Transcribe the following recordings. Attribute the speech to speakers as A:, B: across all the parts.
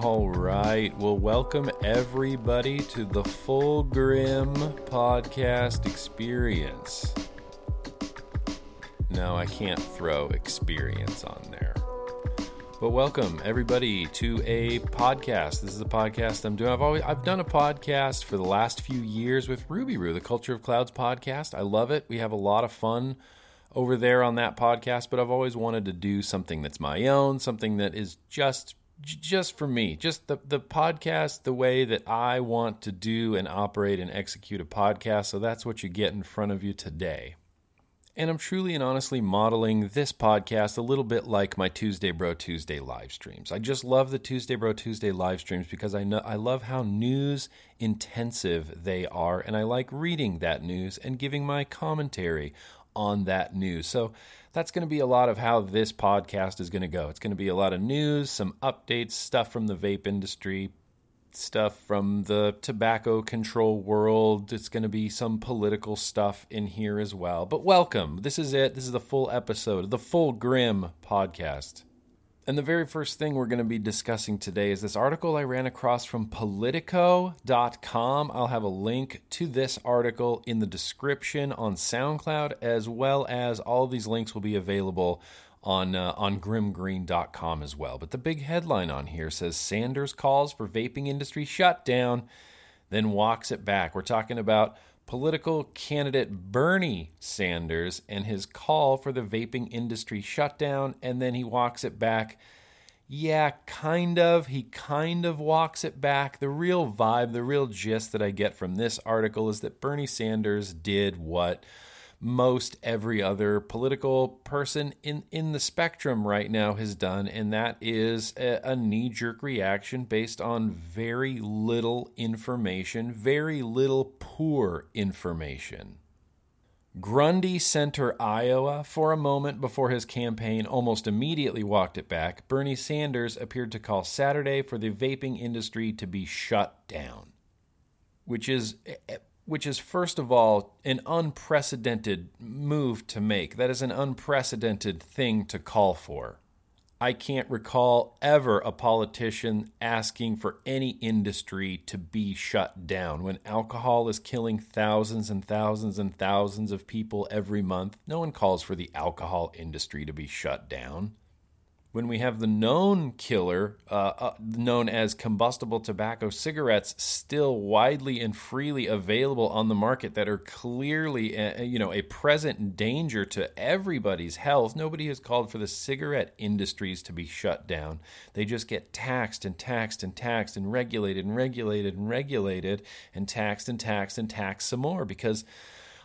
A: All right. Well, welcome everybody to the Full Grimm podcast experience. No, I can't throw experience on there. But welcome everybody to a podcast. This is a podcast I'm doing. I've always I've done a podcast for the last few years with Ruby Roo, the Culture of Clouds podcast. I love it. We have a lot of fun over there on that podcast, but I've always wanted to do something that's my own, something that is just just for me, just the, the podcast, the way that I want to do and operate and execute a podcast. So that's what you get in front of you today. And I'm truly and honestly modeling this podcast a little bit like my Tuesday Bro Tuesday live streams. I just love the Tuesday Bro Tuesday live streams because I know I love how news intensive they are and I like reading that news and giving my commentary on that news. So that's going to be a lot of how this podcast is going to go. It's going to be a lot of news, some updates, stuff from the vape industry, stuff from the tobacco control world. It's going to be some political stuff in here as well. But welcome. This is it. This is the full episode of the Full Grimm podcast. And the very first thing we're going to be discussing today is this article I ran across from Politico.com. I'll have a link to this article in the description on SoundCloud, as well as all these links will be available on uh, on grimmgreen.com as well. But the big headline on here says Sanders calls for vaping industry shutdown, then walks it back. We're talking about political candidate Bernie Sanders and his call for the vaping industry shutdown, and then he walks it back. Yeah, kind of. He kind of walks it back. The real vibe, the real gist that I get from this article is that Bernie Sanders did what most every other political person in, in the spectrum right now has done, and that is a, a knee jerk reaction based on very little information, very little poor information. Grundy Center, Iowa, for a moment before his campaign almost immediately walked it back, Bernie Sanders appeared to call Saturday for the vaping industry to be shut down, which is eh, eh, which is first of all an unprecedented move to make. That is an unprecedented thing to call for. I can't recall ever a politician asking for any industry to be shut down. When alcohol is killing thousands and thousands and thousands of people every month, no one calls for the alcohol industry to be shut down when we have the known killer, uh, uh, known as combustible tobacco cigarettes, still widely and freely available on the market that are clearly, you know, a present danger to everybody's health. Nobody has called for the cigarette industries to be shut down. They just get taxed and taxed and taxed and regulated and regulated and regulated and taxed and taxed and taxed some more because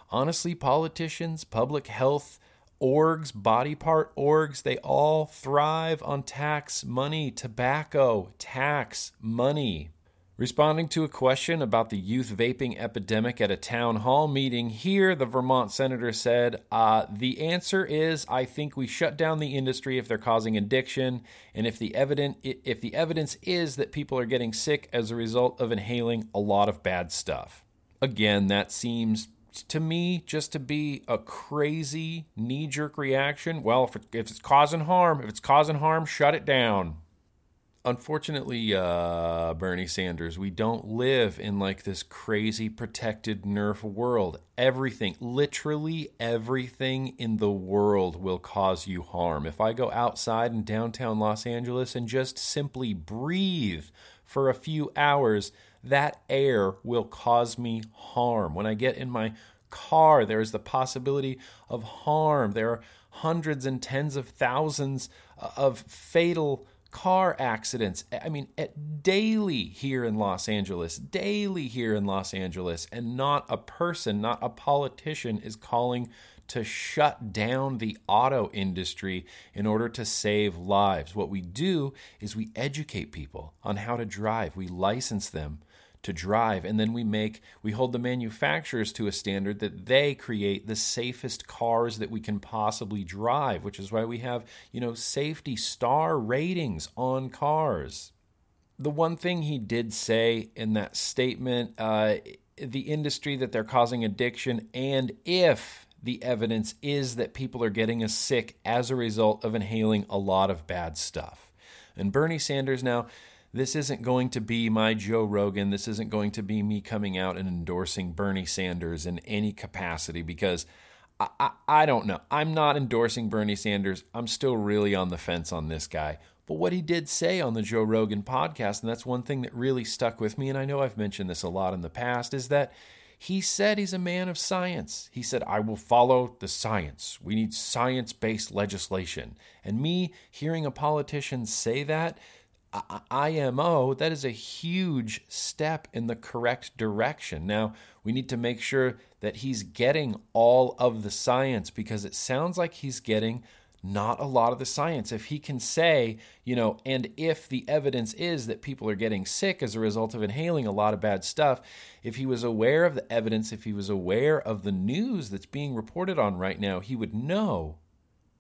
A: honestly, politicians, public health orgs, body part orgs, they all thrive on tax money, tobacco, tax money. Responding to a question about the youth vaping epidemic at a town hall meeting here, the Vermont senator said, uh, The answer is I think we shut down the industry if they're causing addiction, and if the, evident, if the evidence is that people are getting sick as a result of inhaling a lot of bad stuff. Again, that seems to me just to be a crazy knee jerk reaction. Well, if, it, if it's causing harm, if it's causing harm, shut it down. Unfortunately, uh, Bernie Sanders, we don't live in like this crazy protected Nerf world. Everything, literally everything in the world will cause you harm. If I go outside in downtown Los Angeles and just simply breathe for a few hours, that air will cause me harm. When I get in my car, there is the possibility of harm. There are hundreds and tens of thousands uh, of fatal car accidents. I mean, at daily here in Los Angeles, daily here in Los Angeles, and not a person, not a politician is calling to shut down the auto industry in order to save lives. What we do is we educate people on how to drive, we license them to drive. And then we make we hold the manufacturers to a standard that they create the safest cars that we can possibly drive which is why we have you know safety star ratings on cars. The one thing he did say in that statement uh, the industry that they're causing addiction and if the evidence is that people are getting us sick as a result of inhaling a lot of bad stuff. And bernie sanders now this isn't going to be my Joe Rogan. This isn't going to be me coming out and endorsing Bernie Sanders in any capacity because I, I, I, don't know. I'm not endorsing Bernie Sanders. I'm still really on the fence on this guy. But what he did say on the Joe Rogan podcast, and that's one thing that really stuck with me, and I know I've mentioned this a lot in the past, is that he said he's a man of science. He said, I will follow the science. We need science based legislation. And me hearing a politician say that, IMO, that is a huge step in the correct direction. Now, we need to make sure that he's getting all of the science because it sounds like he's getting not a lot of the science. If he can say, you know, and if the evidence is that people are getting sick as a result of inhaling a lot of bad stuff, if he was aware of the evidence, if he was aware of the news that's being reported on right now, he would know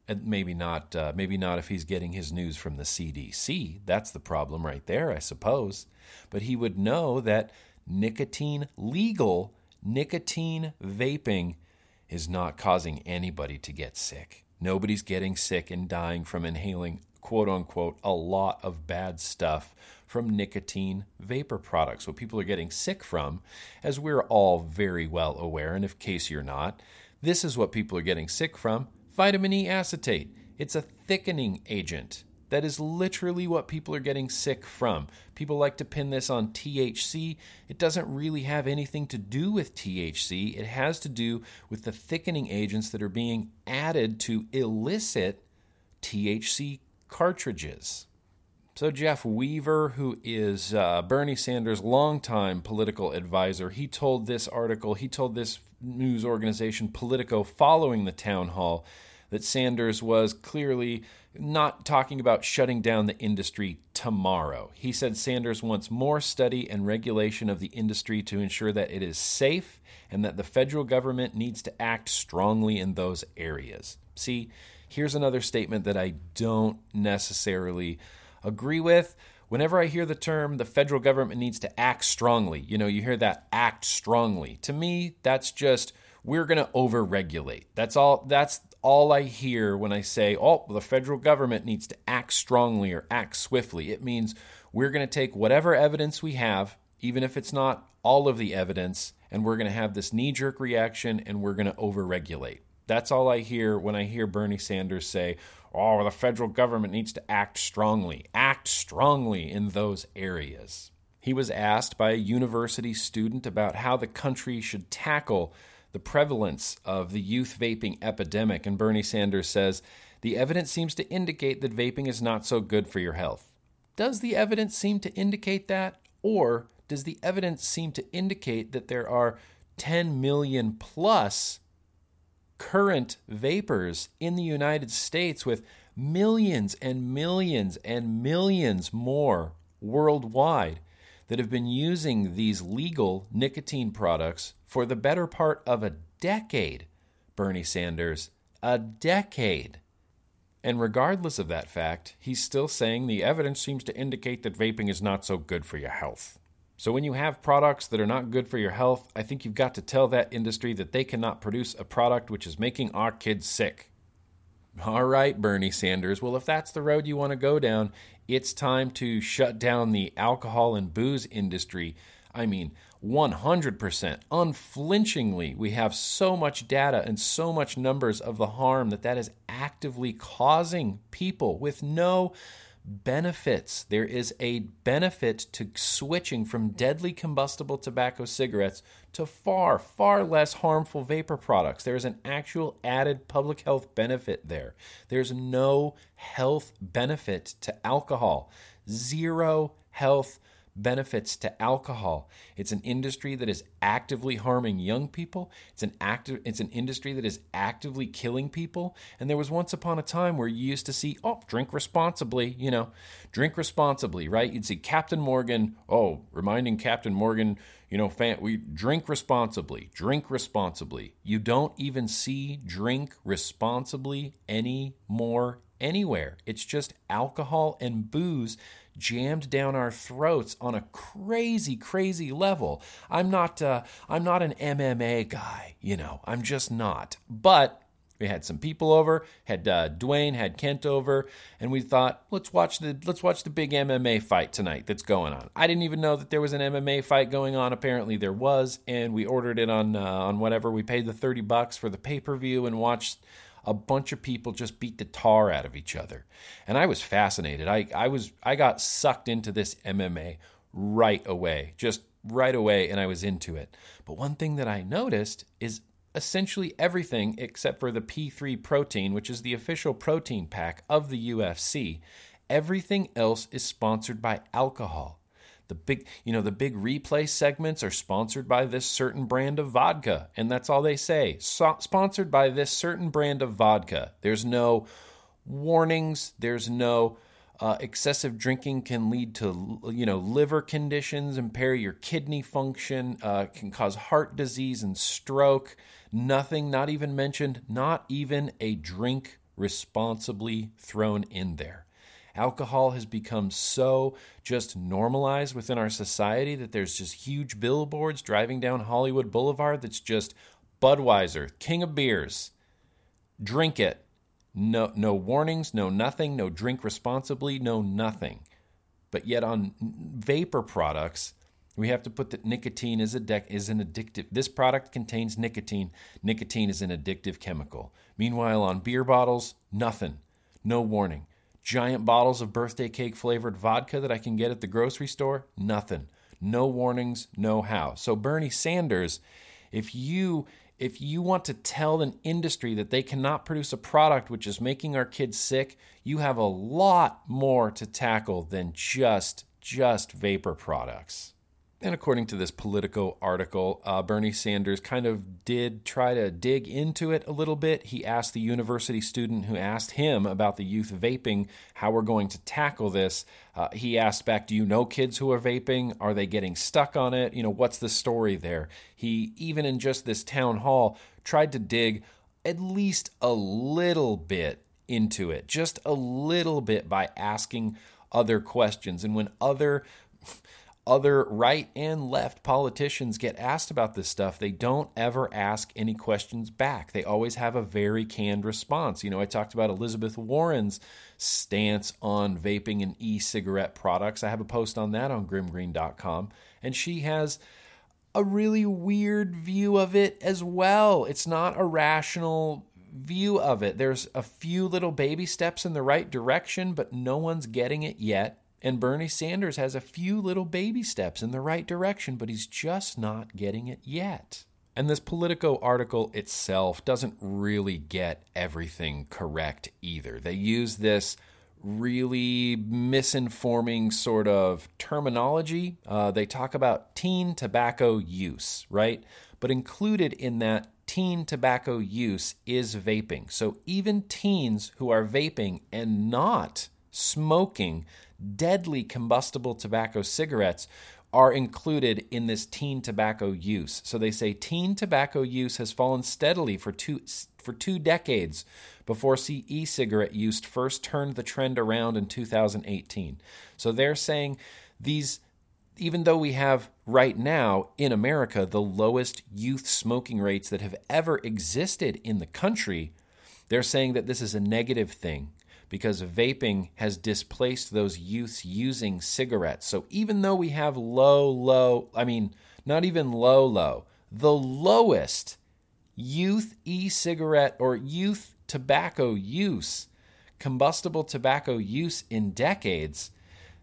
A: and maybe not uh, maybe not if he's getting his news from the CDC that's the problem right there I suppose. But he would know that nicotine legal nicotine vaping is not causing anybody to get sick. Nobody's getting sick and dying from inhaling quote unquote a lot of bad stuff from nicotine vapor products. What people are getting sick from as we're all very well aware and in case you're not this is what people are getting sick from Vitamin E acetate. It's a thickening agent. That is literally what people are getting sick from. People like to pin this on THC. It doesn't really have anything to do with THC. It has to do with the thickening agents that are being added to illicit THC cartridges. So, Jeff Weaver, who is uh, Bernie Sanders' longtime political advisor, he told this article, he told this news organization, Politico, following the town hall, that Sanders was clearly not talking about shutting down the industry tomorrow. He said Sanders wants more study and regulation of the industry to ensure that it is safe and that the federal government needs to act strongly in those areas. See, here's another statement that I don't necessarily agree with. Whenever I hear the term the federal government needs to act strongly, you know, you hear that act strongly. To me, that's just we're going to overregulate. That's all that's all I hear when I say, "Oh, the federal government needs to act strongly or act swiftly." It means we're going to take whatever evidence we have, even if it's not all of the evidence, and we're going to have this knee-jerk reaction and we're going to overregulate. That's all I hear when I hear Bernie Sanders say, oh, the federal government needs to act strongly, act strongly in those areas. He was asked by a university student about how the country should tackle the prevalence of the youth vaping epidemic, and Bernie Sanders says, The evidence seems to indicate that vaping is not so good for your health. Does the evidence seem to indicate that? Or does the evidence seem to indicate that there are 10 million plus current vapers in the United States with millions and millions and millions more worldwide that have been using these legal nicotine products for the better part of a decade, Bernie Sanders. A decade. And regardless of that fact, he's still saying the evidence seems to indicate that vaping is not so good for your health. So when you have products that are not good for your health, I think you've got to tell that industry that they cannot produce a product which is making our kids sick. All right, Bernie Sanders. Well, if that's the road you want to go down, it's time to shut down the alcohol and booze industry. I mean, 100%, unflinchingly, we have so much data and so much numbers of the harm that that is actively causing people with no benefits. There is a benefit to switching from deadly combustible tobacco cigarettes to far, far less harmful vapor products. There is an actual added public health benefit there. There's no health benefit to alcohol, zero health benefits to alcohol. It's an industry that is actively harming young people. It's an active it's an industry that is actively killing people. And there was once upon a time where you used to see, oh, drink responsibly, you know, drink responsibly, right? You'd see Captain Morgan, oh, reminding Captain Morgan, you know, fan, we drink responsibly, drink responsibly. You don't even see drink responsibly anymore anywhere. It's just alcohol and booze jammed down our throats on a crazy, crazy level. I'm not, uh, I'm not an MMA guy, you know, I'm just not. But We had some people over, had uh, Dwayne, had Kent over, and we thought, let's watch the let's watch the big MMA fight tonight that's going on. I didn't even know that there was an MMA fight going on. Apparently there was, and we ordered it on uh, on whatever. We paid the thirty bucks for the pay per view and watched a bunch of people just beat the tar out of each other. And I was fascinated. I, I was I got sucked into this MMA right away. Just right away and I was into it. But one thing that I noticed is essentially everything except for the P3 protein, which is the official protein pack of the UFC, everything else is sponsored by alcohol. The big, you know, the big replay segments are sponsored by this certain brand of vodka, and that's all they say. So- sponsored by this certain brand of vodka. There's no warnings, there's no uh, excessive drinking can lead to you know liver conditions, impair your kidney function, uh, can cause heart disease and stroke. Nothing, not even mentioned, not even a drink responsibly thrown in there. Alcohol has become so just normalized within our society that there's just huge billboards driving down Hollywood Boulevard that's just Budweiser, king of beers. Drink it. No, no warnings, no nothing, no drink responsibly, no nothing. But yet on vapor products, we have to put that nicotine is, a is an addictive. This product contains nicotine. Nicotine is an addictive chemical. Meanwhile, on beer bottles, nothing, no warning. Giant bottles of birthday cake flavored vodka that I can get at the grocery store, nothing. No warnings, no how. So Bernie Sanders, if you if you want to tell an industry that they cannot produce a product which is making our kids sick, you have a lot more to tackle than just just vapor products. And according to this Politico article, uh, Bernie Sanders kind of did try to dig into it a little bit. He asked the university student who asked him about the youth vaping, how we're going to tackle this. Uh, he asked back, Do you know kids who are vaping? Are they getting stuck on it? You know, what's the story there? He, even in just this town hall, tried to dig at least a little bit into it, just a little bit by asking other questions. And when other other right and left politicians get asked about this stuff, they don't ever ask any questions back. They always have a very canned response. You know, I talked about Elizabeth Warren's stance on vaping and e cigarette products. I have a post on that on grimmgreen.com, and she has a really weird view of it as well. It's not a rational view of it. There's a few little baby steps in the right direction, but no one's getting it yet. And Bernie Sanders has a few little baby steps in the right direction, but he's just not getting it yet. And this Politico article itself doesn't really get everything correct either. They use this really misinforming sort of terminology. Uh, they talk about teen tobacco use, right? But included in that teen tobacco use is vaping. So even teens who are vaping and not smoking deadly combustible tobacco cigarettes are included in this teen tobacco use. So they say teen tobacco use has fallen steadily for two for two decades before e-cigarette use first turned the trend around in 2018. So they're saying these even though we have right now in America the lowest youth smoking rates that have ever existed in the country, they're saying that this is a negative thing because vaping has displaced those youths using cigarettes. So even though we have low, low, I mean, not even low, low, the lowest youth e cigarette or youth tobacco use, combustible tobacco use in decades,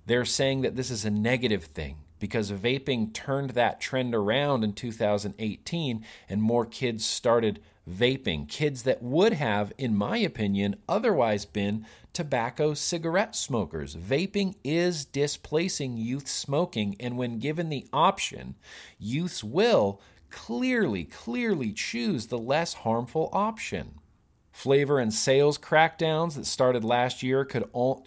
A: they're saying that this is a negative thing because vaping turned that trend around in 2018 and more kids started vaping. Kids that would have, in my opinion, otherwise been tobacco cigarette smokers. Vaping is displacing youth smoking, and when given the option, youths will clearly, clearly choose the less harmful option. Flavor and sales crackdowns that started last year could, all,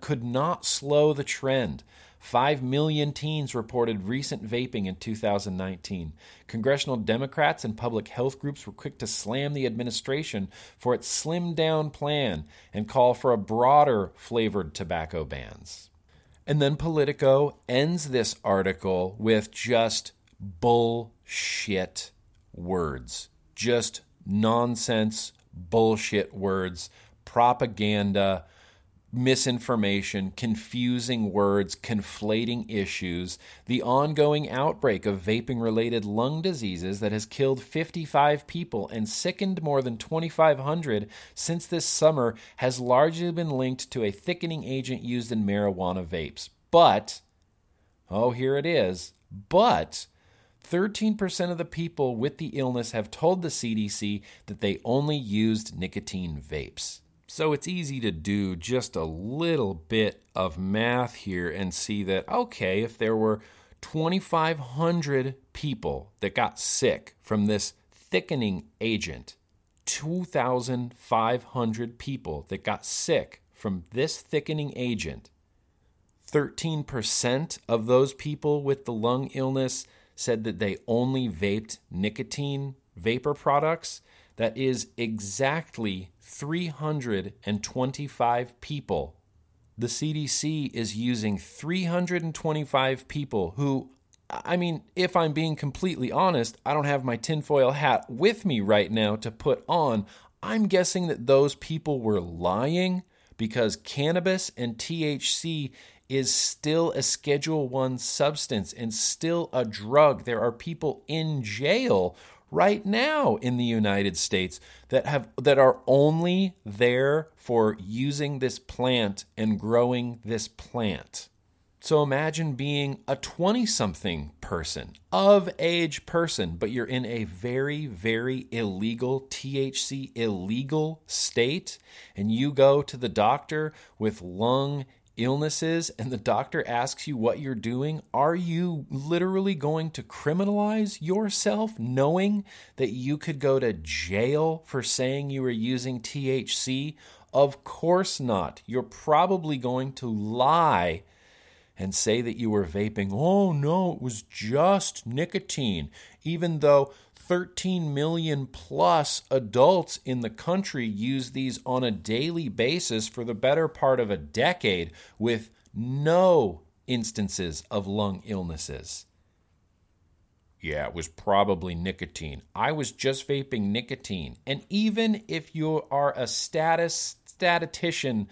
A: could not slow the trend. 5 million teens reported recent vaping in 2019. Congressional Democrats and public health groups were quick to slam the administration for its slimmed down plan and call for a broader flavored tobacco bans. And then Politico ends this article with just bullshit words. Just nonsense bullshit words, propaganda, misinformation, confusing words, conflating issues, the ongoing outbreak of vaping related lung diseases that has killed 55 people and sickened more than 2,500 since this summer has largely been linked to a thickening agent used in marijuana vapes. But, oh, here it is, but. 13% of the people with the illness have told the CDC that they only used nicotine vapes. So it's easy to do just a little bit of math here and see that, okay, if there were 2,500 people that got sick from this thickening agent, 2,500 people that got sick from this thickening agent, 13% of those people with the lung illness said that they only vaped nicotine vapor products. That is exactly 325 people. The CDC is using 325 people who, I mean, if I'm being completely honest, I don't have my tinfoil hat with me right now to put on. I'm guessing that those people were lying because cannabis and THC is still a schedule 1 substance and still a drug. There are people in jail right now in the United States that have that are only there for using this plant and growing this plant. So imagine being a 20 something person, of age person, but you're in a very, very illegal, THC illegal state, and you go to the doctor with lung illnesses and the doctor asks you what you're doing, are you literally going to criminalize yourself knowing that you could go to jail for saying you were using THC? Of course not. You're probably going to lie and say that you were vaping. Oh, no, it was just nicotine, even though 13 million plus adults in the country use these on a daily basis for the better part of a decade with no instances of lung illnesses. Yeah, it was probably nicotine. I was just vaping nicotine. And even if you are a status statistician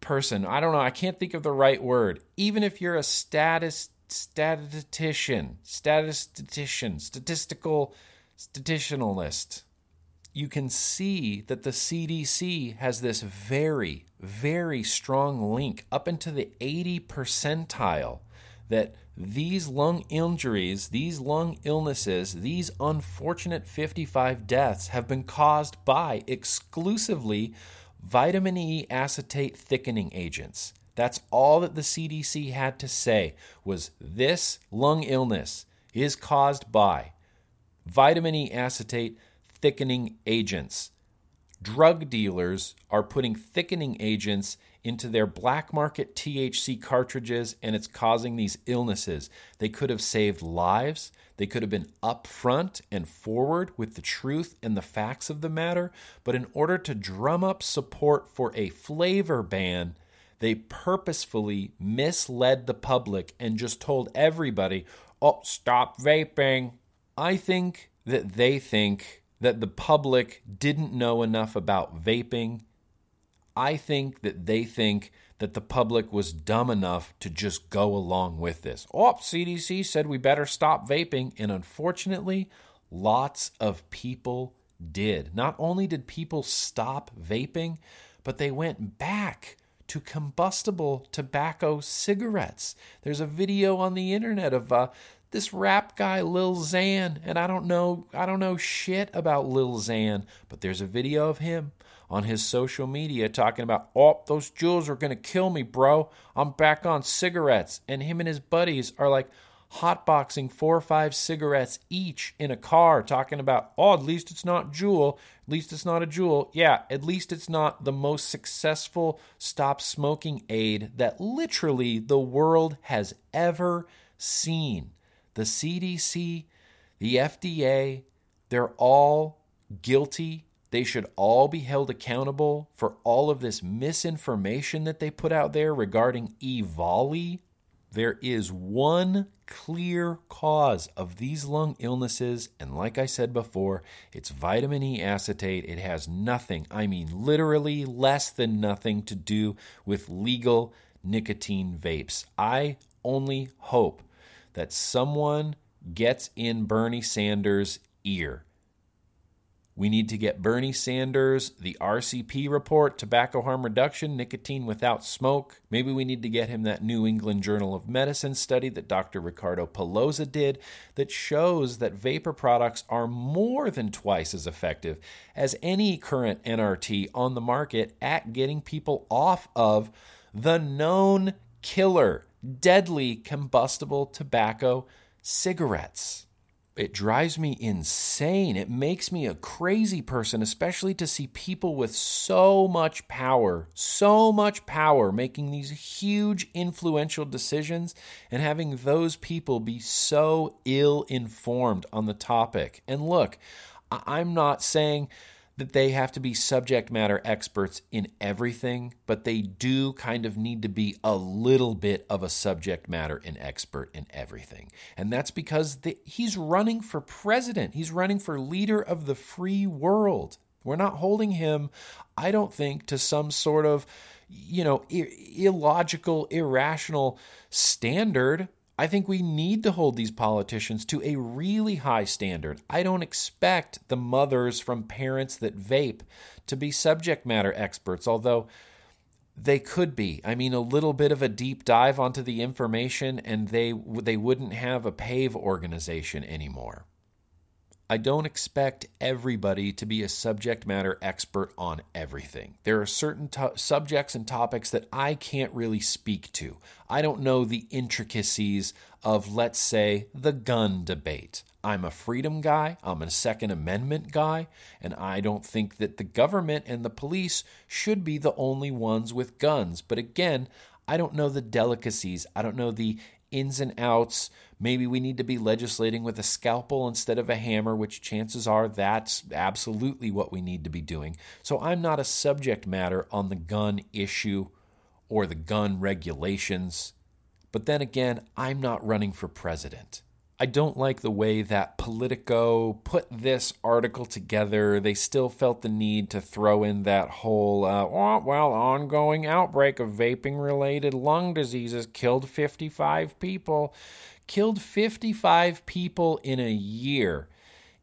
A: person, I don't know, I can't think of the right word. Even if you're a status statistician, statistician, statistical statistical list, you can see that the CDC has this very, very strong link up into the 80 percentile that these lung injuries, these lung illnesses, these unfortunate 55 deaths have been caused by exclusively vitamin E acetate thickening agents. That's all that the CDC had to say was this lung illness is caused by vitamin E acetate thickening agents. Drug dealers are putting thickening agents into their black market THC cartridges, and it's causing these illnesses. They could have saved lives. They could have been upfront and forward with the truth and the facts of the matter. But in order to drum up support for a flavor ban, they purposefully misled the public and just told everybody, oh, stop vaping. I think that they think that the public didn't know enough about vaping. I think that they think that the public was dumb enough to just go along with this. Oh, CDC said we better stop vaping. And unfortunately, lots of people did. Not only did people stop vaping, but they went back to combustible tobacco cigarettes. There's a video on the internet of uh, this rap guy Lil Xan, and I don't know I don't know shit about Lil Xan, but there's a video of him on his social media talking about, "Oh, those JUULs are to kill me, bro. I'm back on cigarettes." And him and his buddies are like hotboxing four or five cigarettes each in a car talking about, "Oh, at least it's not JUUL, At least it's not a JUUL. Yeah, at least it's not the most successful stop smoking aid that literally the world has ever seen." The CDC, the FDA, they're all guilty. They should all be held accountable for all of this misinformation that they put out there regarding EVALI, There is one clear cause of these lung illnesses, and like I said before, it's vitamin E acetate. It has nothing, I mean literally less than nothing, to do with legal nicotine vapes. I only hope that someone gets in Bernie Sanders' ear we need to get Bernie Sanders, the RCP report, tobacco harm reduction, nicotine without smoke. Maybe we need to get him that New England Journal of Medicine study that Dr. Ricardo Pelosi did that shows that vapor products are more than twice as effective as any current NRT on the market at getting people off of the known killer, deadly combustible tobacco cigarettes it drives me insane. It makes me a crazy person, especially to see people with so much power, so much power making these huge influential decisions and having those people be so ill informed on the topic. And look, I'm not saying that they have to be subject matter experts in everything, but they do kind of need to be a little bit of a subject matter and expert in everything. And that's because the, he's running for president, he's running for leader of the free world. We're not holding him, I don't think, to some sort of, you know, illogical, irrational standard I think we need to hold these politicians to a really high standard. I don't expect the mothers from parents that vape to be subject matter experts, although they could be. I mean, a little bit of a deep dive onto the information, and they they wouldn't have a PAVE organization anymore. I don't expect everybody to be a subject matter expert on everything. There are certain subjects and topics that I can't really speak to. I don't know the intricacies of, let's say, the gun debate. I'm a freedom guy, I'm a Second Amendment guy, and I don't think that the government and the police should be the only ones with guns. But again, I don't know the delicacies, I don't know the ins and outs. Maybe we need to be legislating with a scalpel instead of a hammer, which chances are that's absolutely what we need to be doing. So I'm not a subject matter on the gun issue or the gun regulations. But then again, I'm not running for president. I don't like the way that Politico put this article together. They still felt the need to throw in that whole, uh, well, ongoing outbreak of vaping related lung diseases killed 55 people. Killed 55 people in a year.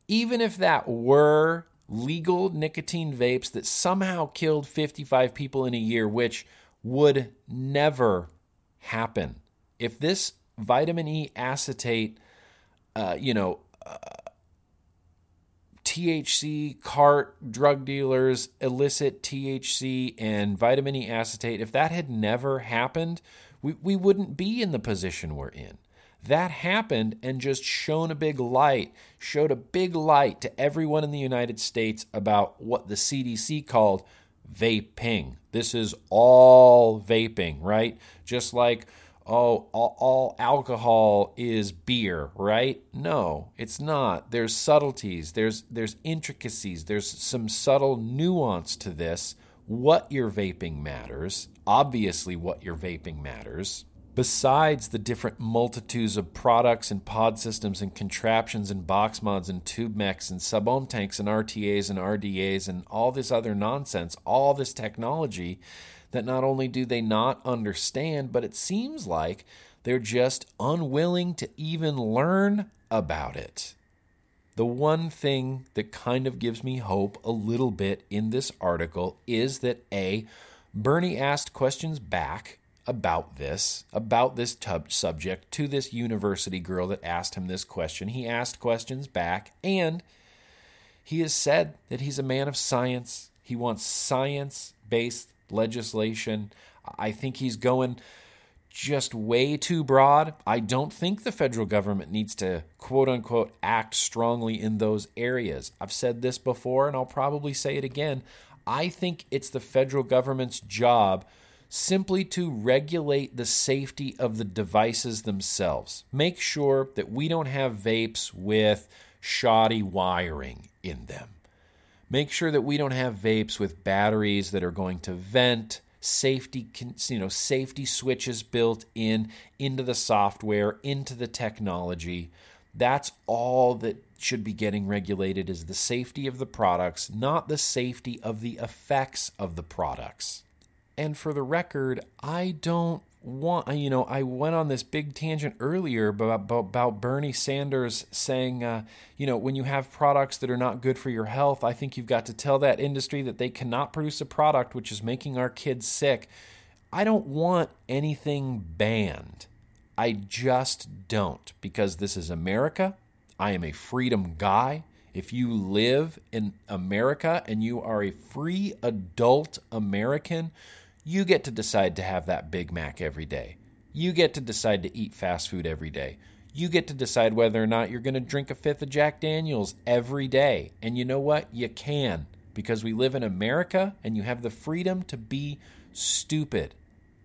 A: Even if that were legal nicotine vapes that somehow killed 55 people in a year, which would never happen. If this vitamin E acetate uh, you know, uh, THC cart drug dealers illicit THC and vitamin E acetate. If that had never happened, we, we wouldn't be in the position we're in. That happened and just shone a big light, showed a big light to everyone in the United States about what the CDC called vaping. This is all vaping, right? Just like oh, all, all, alcohol is beer, right? No, it's not. There's subtleties, there's there's intricacies, there's some subtle nuance to this. What you're vaping matters. Obviously, what you're vaping matters. Besides the different multitudes of products and pod systems and contraptions and box mods and tube mechs and sub ohm tanks and RTAs and RDAs and all this other nonsense, all this technology that not only do they not understand, but it seems like they're just unwilling to even learn about it. The one thing that kind of gives me hope a little bit in this article is that A, Bernie asked questions back about this, about this tub subject to this university girl that asked him this question. He asked questions back, and he has said that he's a man of science. He wants science based legislation. I think he's going just way too broad. I don't think the federal government needs to quote unquote act strongly in those areas. I've said this before and I'll probably say it again. I think it's the federal government's job simply to regulate the safety of the devices themselves. Make sure that we don't have vapes with shoddy wiring in them. Make sure that we don't have vapes with batteries that are going to vent, safety you know safety switches built in into the software, into the technology. That's all that should be getting regulated is the safety of the products, not the safety of the effects of the products. And for the record, I don't want, you know, I went on this big tangent earlier about, about Bernie Sanders saying, uh, you know, when you have products that are not good for your health, I think you've got to tell that industry that they cannot produce a product which is making our kids sick. I don't want anything banned. I just don't because this is America. I am a freedom guy. If you live in America and you are a free adult American, you get to decide to have that Big Mac every day. You get to decide to eat fast food every day. You get to decide whether or not you're going to drink a fifth of Jack Daniels every day. And you know what? You can because we live in America and you have the freedom to be stupid.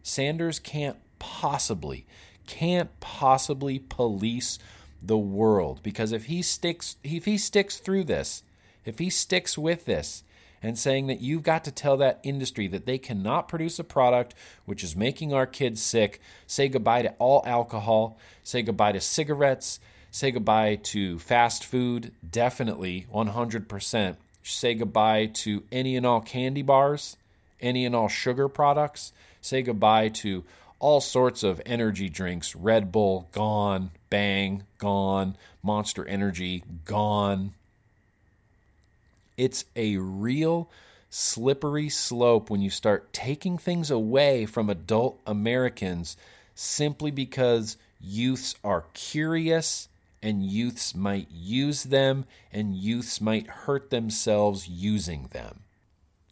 A: Sanders can't possibly, can't possibly police the world because if he sticks if he sticks through this, if he sticks with this, and saying that you've got to tell that industry that they cannot produce a product which is making our kids sick. Say goodbye to all alcohol, say goodbye to cigarettes, say goodbye to fast food, definitely 100%. Say goodbye to any and all candy bars, any and all sugar products. Say goodbye to all sorts of energy drinks Red Bull, gone. Bang, gone. Monster Energy, gone. It's a real slippery slope when you start taking things away from adult Americans simply because youths are curious and youths might use them and youths might hurt themselves using them.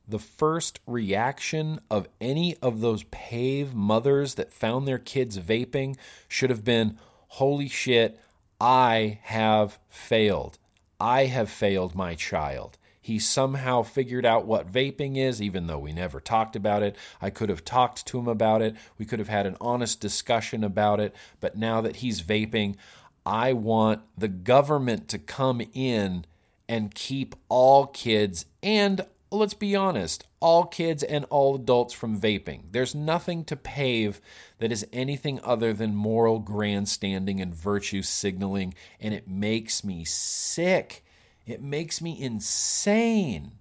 A: The first reaction of any of those PAVE mothers that found their kids vaping should have been Holy shit, I have failed. I have failed my child. He somehow figured out what vaping is, even though we never talked about it. I could have talked to him about it. We could have had an honest discussion about it. But now that he's vaping, I want the government to come in and keep all kids and let's be honest, all kids and all adults from vaping. There's nothing to PAVE that is anything other than moral grandstanding and virtue signaling, and it makes me sick. It makes me insane.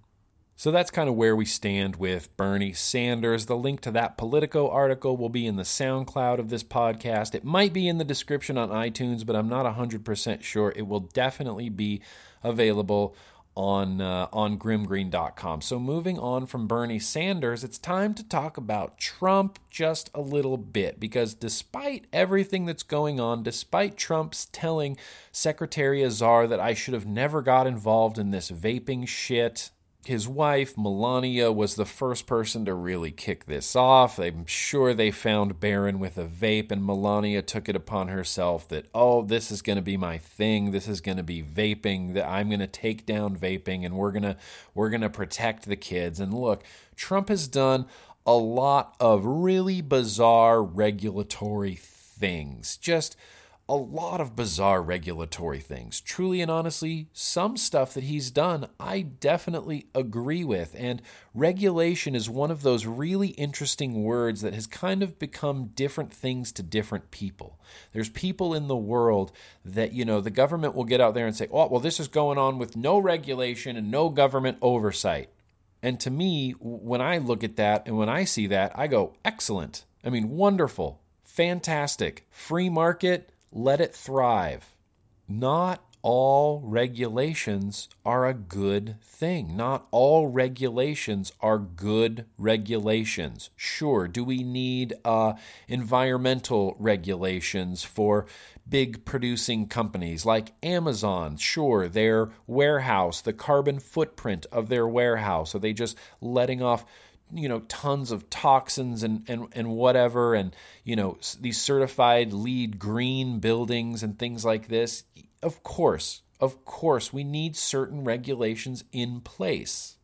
A: So that's kind of where we stand with Bernie Sanders. The link to that Politico article will be in the SoundCloud of this podcast. It might be in the description on iTunes, but I'm not 100% sure. It will definitely be available on uh, on grimmgreen.com. So moving on from Bernie Sanders, it's time to talk about Trump just a little bit because despite everything that's going on, despite Trump's telling Secretary Azar that I should have never got involved in this vaping shit, his wife, Melania, was the first person to really kick this off. I'm sure they found Barron with a vape, and Melania took it upon herself that, oh, this is going to be my thing. This is going to be vaping. That I'm going to take down vaping, and we're gonna we're gonna protect the kids. And look, Trump has done a lot of really bizarre regulatory things. Just a lot of bizarre regulatory things. Truly and honestly, some stuff that he's done, I definitely agree with. And regulation is one of those really interesting words that has kind of become different things to different people. There's people in the world that, you know, the government will get out there and say, oh, well, this is going on with no regulation and no government oversight. And to me, when I look at that and when I see that, I go, excellent. I mean, wonderful, fantastic, free market let it thrive. Not all regulations are a good thing. Not all regulations are good regulations. Sure, do we need uh, environmental regulations for big producing companies like Amazon? Sure, their warehouse, the carbon footprint of their warehouse. Are they just letting off you know tons of toxins and and and whatever and you know these certified LEED green buildings and things like this of course of course we need certain regulations in place.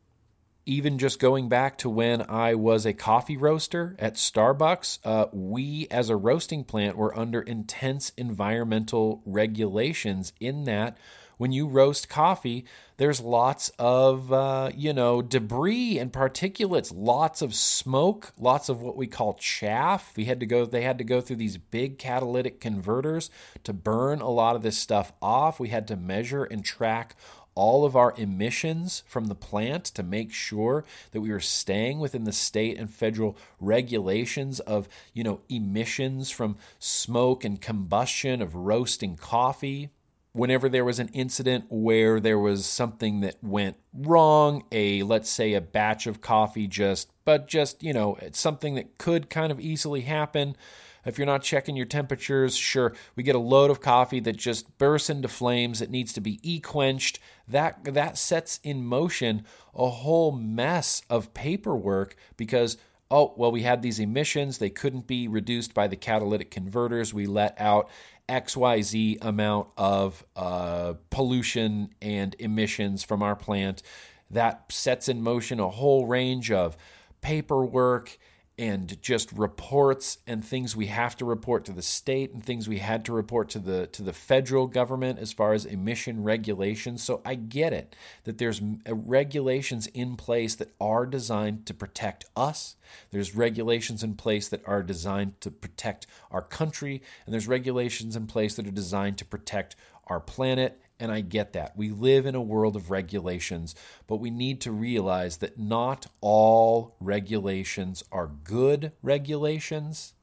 A: Even just going back to when I was a coffee roaster at Starbucks, uh, we as a roasting plant were under intense environmental regulations in that when you roast coffee, there's lots of, uh, you know, debris and particulates, lots of smoke, lots of what we call chaff. We had to go, they had to go through these big catalytic converters to burn a lot of this stuff off. We had to measure and track all of our emissions from the plant to make sure that we were staying within the state and federal regulations of, you know, emissions from smoke and combustion of roasting coffee whenever there was an incident where there was something that went wrong, a let's say a batch of coffee just but just, you know, it's something that could kind of easily happen. If you're not checking your temperatures, sure, we get a load of coffee that just bursts into flames. It needs to be e-quenched. That that sets in motion a whole mess of paperwork because oh, well, we had these emissions. They couldn't be reduced by the catalytic converters. We let out XYZ amount of uh, pollution and emissions from our plant. That sets in motion a whole range of paperwork and just reports and things we have to report to the state and things we had to report to the to the federal government as far as emission regulations. So i get it that there's uh, regulations in place that are designed to protect us. There's regulations in place that are designed to protect our country. And there's regulations in place that are designed to protect our planet and I get that. We live in a world of regulations, but we need to realize that not all regulations are good regulations.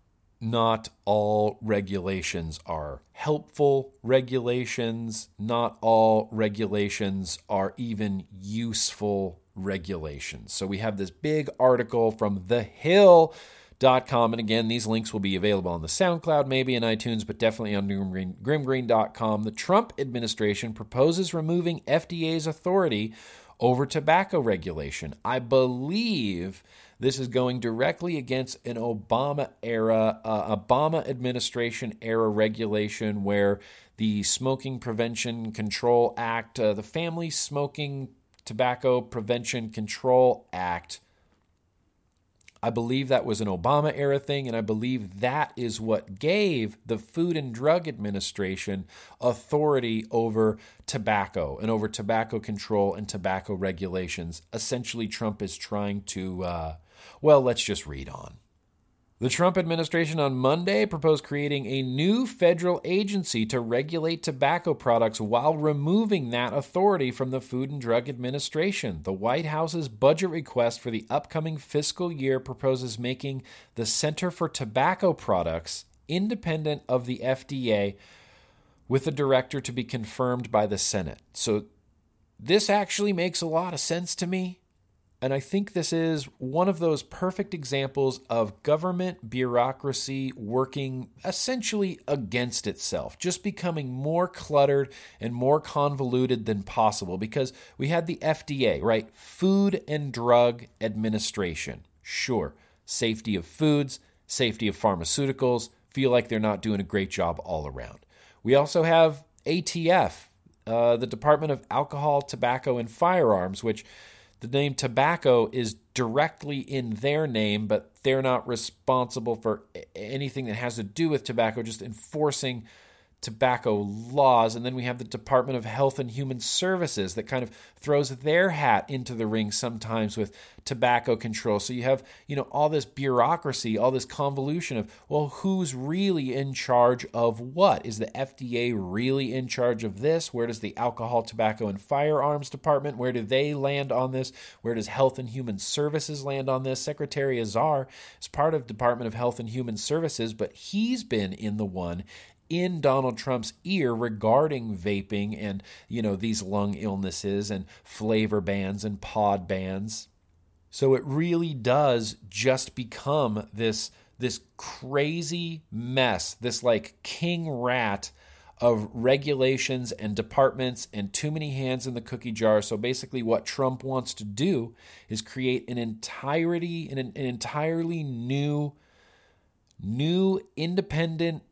A: Not all regulations are helpful regulations. Not all regulations are even useful regulations. So we have this big article from The Hill grimmgreen.com. And again, these links will be available on the SoundCloud, maybe in iTunes, but definitely on grimmgreen, grimmgreen.com. The Trump administration proposes removing FDA's authority over tobacco regulation. I believe this is going directly against an Obama era, uh, Obama administration era regulation where the Smoking Prevention Control Act, uh, the Family Smoking Tobacco Prevention Control Act, I believe that was an Obama era thing, and I believe that is what gave the Food and Drug Administration authority over tobacco and over tobacco control and tobacco regulations. Essentially, Trump is trying to, uh, well, let's just read on. The Trump administration on Monday proposed creating a new federal agency to regulate tobacco products while removing that authority from the Food and Drug Administration. The White House's budget request for the upcoming fiscal year proposes making the Center for Tobacco Products independent of the FDA with a director to be confirmed by the Senate. So this actually makes a lot of sense to me. And I think this is one of those perfect examples of government bureaucracy working essentially against itself, just becoming more cluttered and more convoluted than possible because we had the FDA, right? Food and Drug Administration. Sure, safety of foods, safety of pharmaceuticals, feel like they're not doing a great job all around. We also have ATF, uh, the Department of Alcohol, Tobacco, and Firearms, which the name tobacco is directly in their name, but they're not responsible for anything that has to do with tobacco, just enforcing tobacco laws. And then we have the Department of Health and Human Services that kind of throws their hat into the ring sometimes with tobacco control. So you have, you know, all this bureaucracy, all this convolution of, well, who's really in charge of what? Is the FDA really in charge of this? Where does the Alcohol, Tobacco, and Firearms Department, where do they land on this? Where does Health and Human Services land on this? Secretary Azar is part of Department of Health and Human Services, but he's been in the one in Donald Trump's ear regarding vaping and, you know, these lung illnesses and flavor bans and pod bans. So it really does just become this this crazy mess, this like king rat of regulations and departments and too many hands in the cookie jar. So basically, what Trump wants to do is create an entirety, an, an entirely new, new independent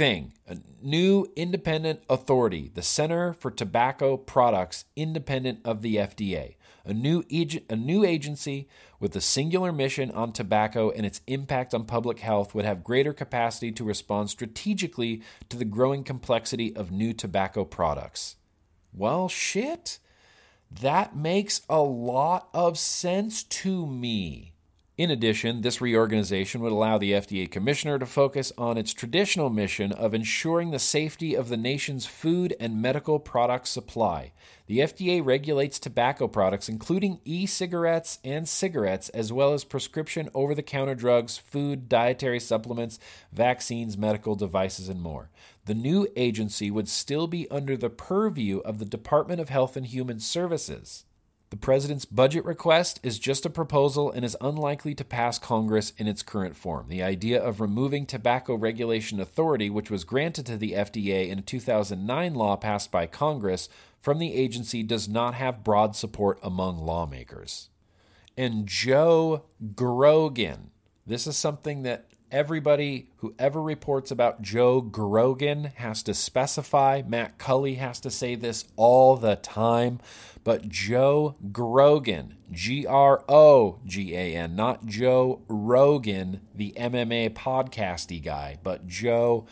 A: thing a new independent authority, the Center for Tobacco Products, independent of the FDA. A new, a new agency with a singular mission on tobacco and its impact on public health would have greater capacity to respond strategically to the growing complexity of new tobacco products. Well, shit. That makes a lot of sense to me. In addition, this reorganization would allow the FDA commissioner to focus on its traditional mission of ensuring the safety of the nation's food and medical product supply. The FDA regulates tobacco products, including e cigarettes and cigarettes, as well as prescription over the counter drugs, food, dietary supplements, vaccines, medical devices, and more. The new agency would still be under the purview of the Department of Health and Human Services. The president's budget request is just a proposal and is unlikely to pass Congress in its current form. The idea of removing tobacco regulation authority, which was granted to the FDA in a 2009 law passed by Congress, from the agency does not have broad support among lawmakers. And Joe Grogan, this is something that everybody who ever reports about Joe Grogan has to specify. Matt Cully has to say this all the time. But Joe Grogan, G R O G A N, not Joe Rogan, the MMA podcasty guy, but Joe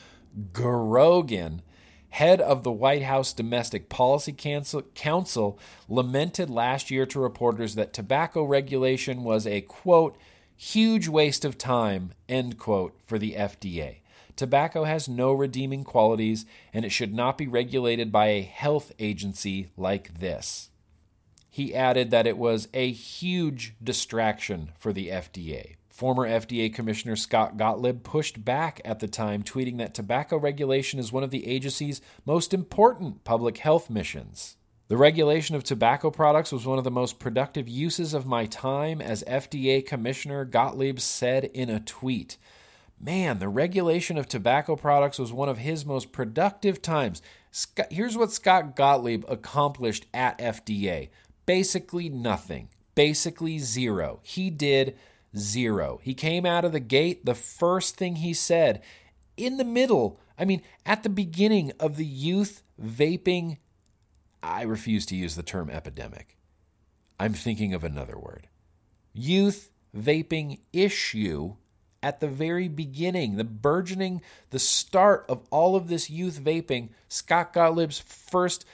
A: Grogan, head of the White House Domestic Policy Council, lamented last year to reporters that tobacco regulation was a quote, huge waste of time, end quote, for the FDA. Tobacco has no redeeming qualities, and it should not be regulated by a health agency like this. He added that it was a huge distraction for the FDA. Former FDA Commissioner Scott Gottlieb pushed back at the time, tweeting that tobacco regulation is one of the agency's most important public health missions. The regulation of tobacco products was one of the most productive uses of my time, as FDA Commissioner Gottlieb said in a tweet. Man, the regulation of tobacco products was one of his most productive times. Here's what Scott Gottlieb accomplished at FDA basically nothing, basically zero. He did zero. He came out of the gate, the first thing he said in the middle, I mean, at the beginning of the youth vaping, I refuse to use the term epidemic. I'm thinking of another word. Youth vaping issue at the very beginning, the burgeoning, the start of all of this youth vaping, Scott Gottlieb's first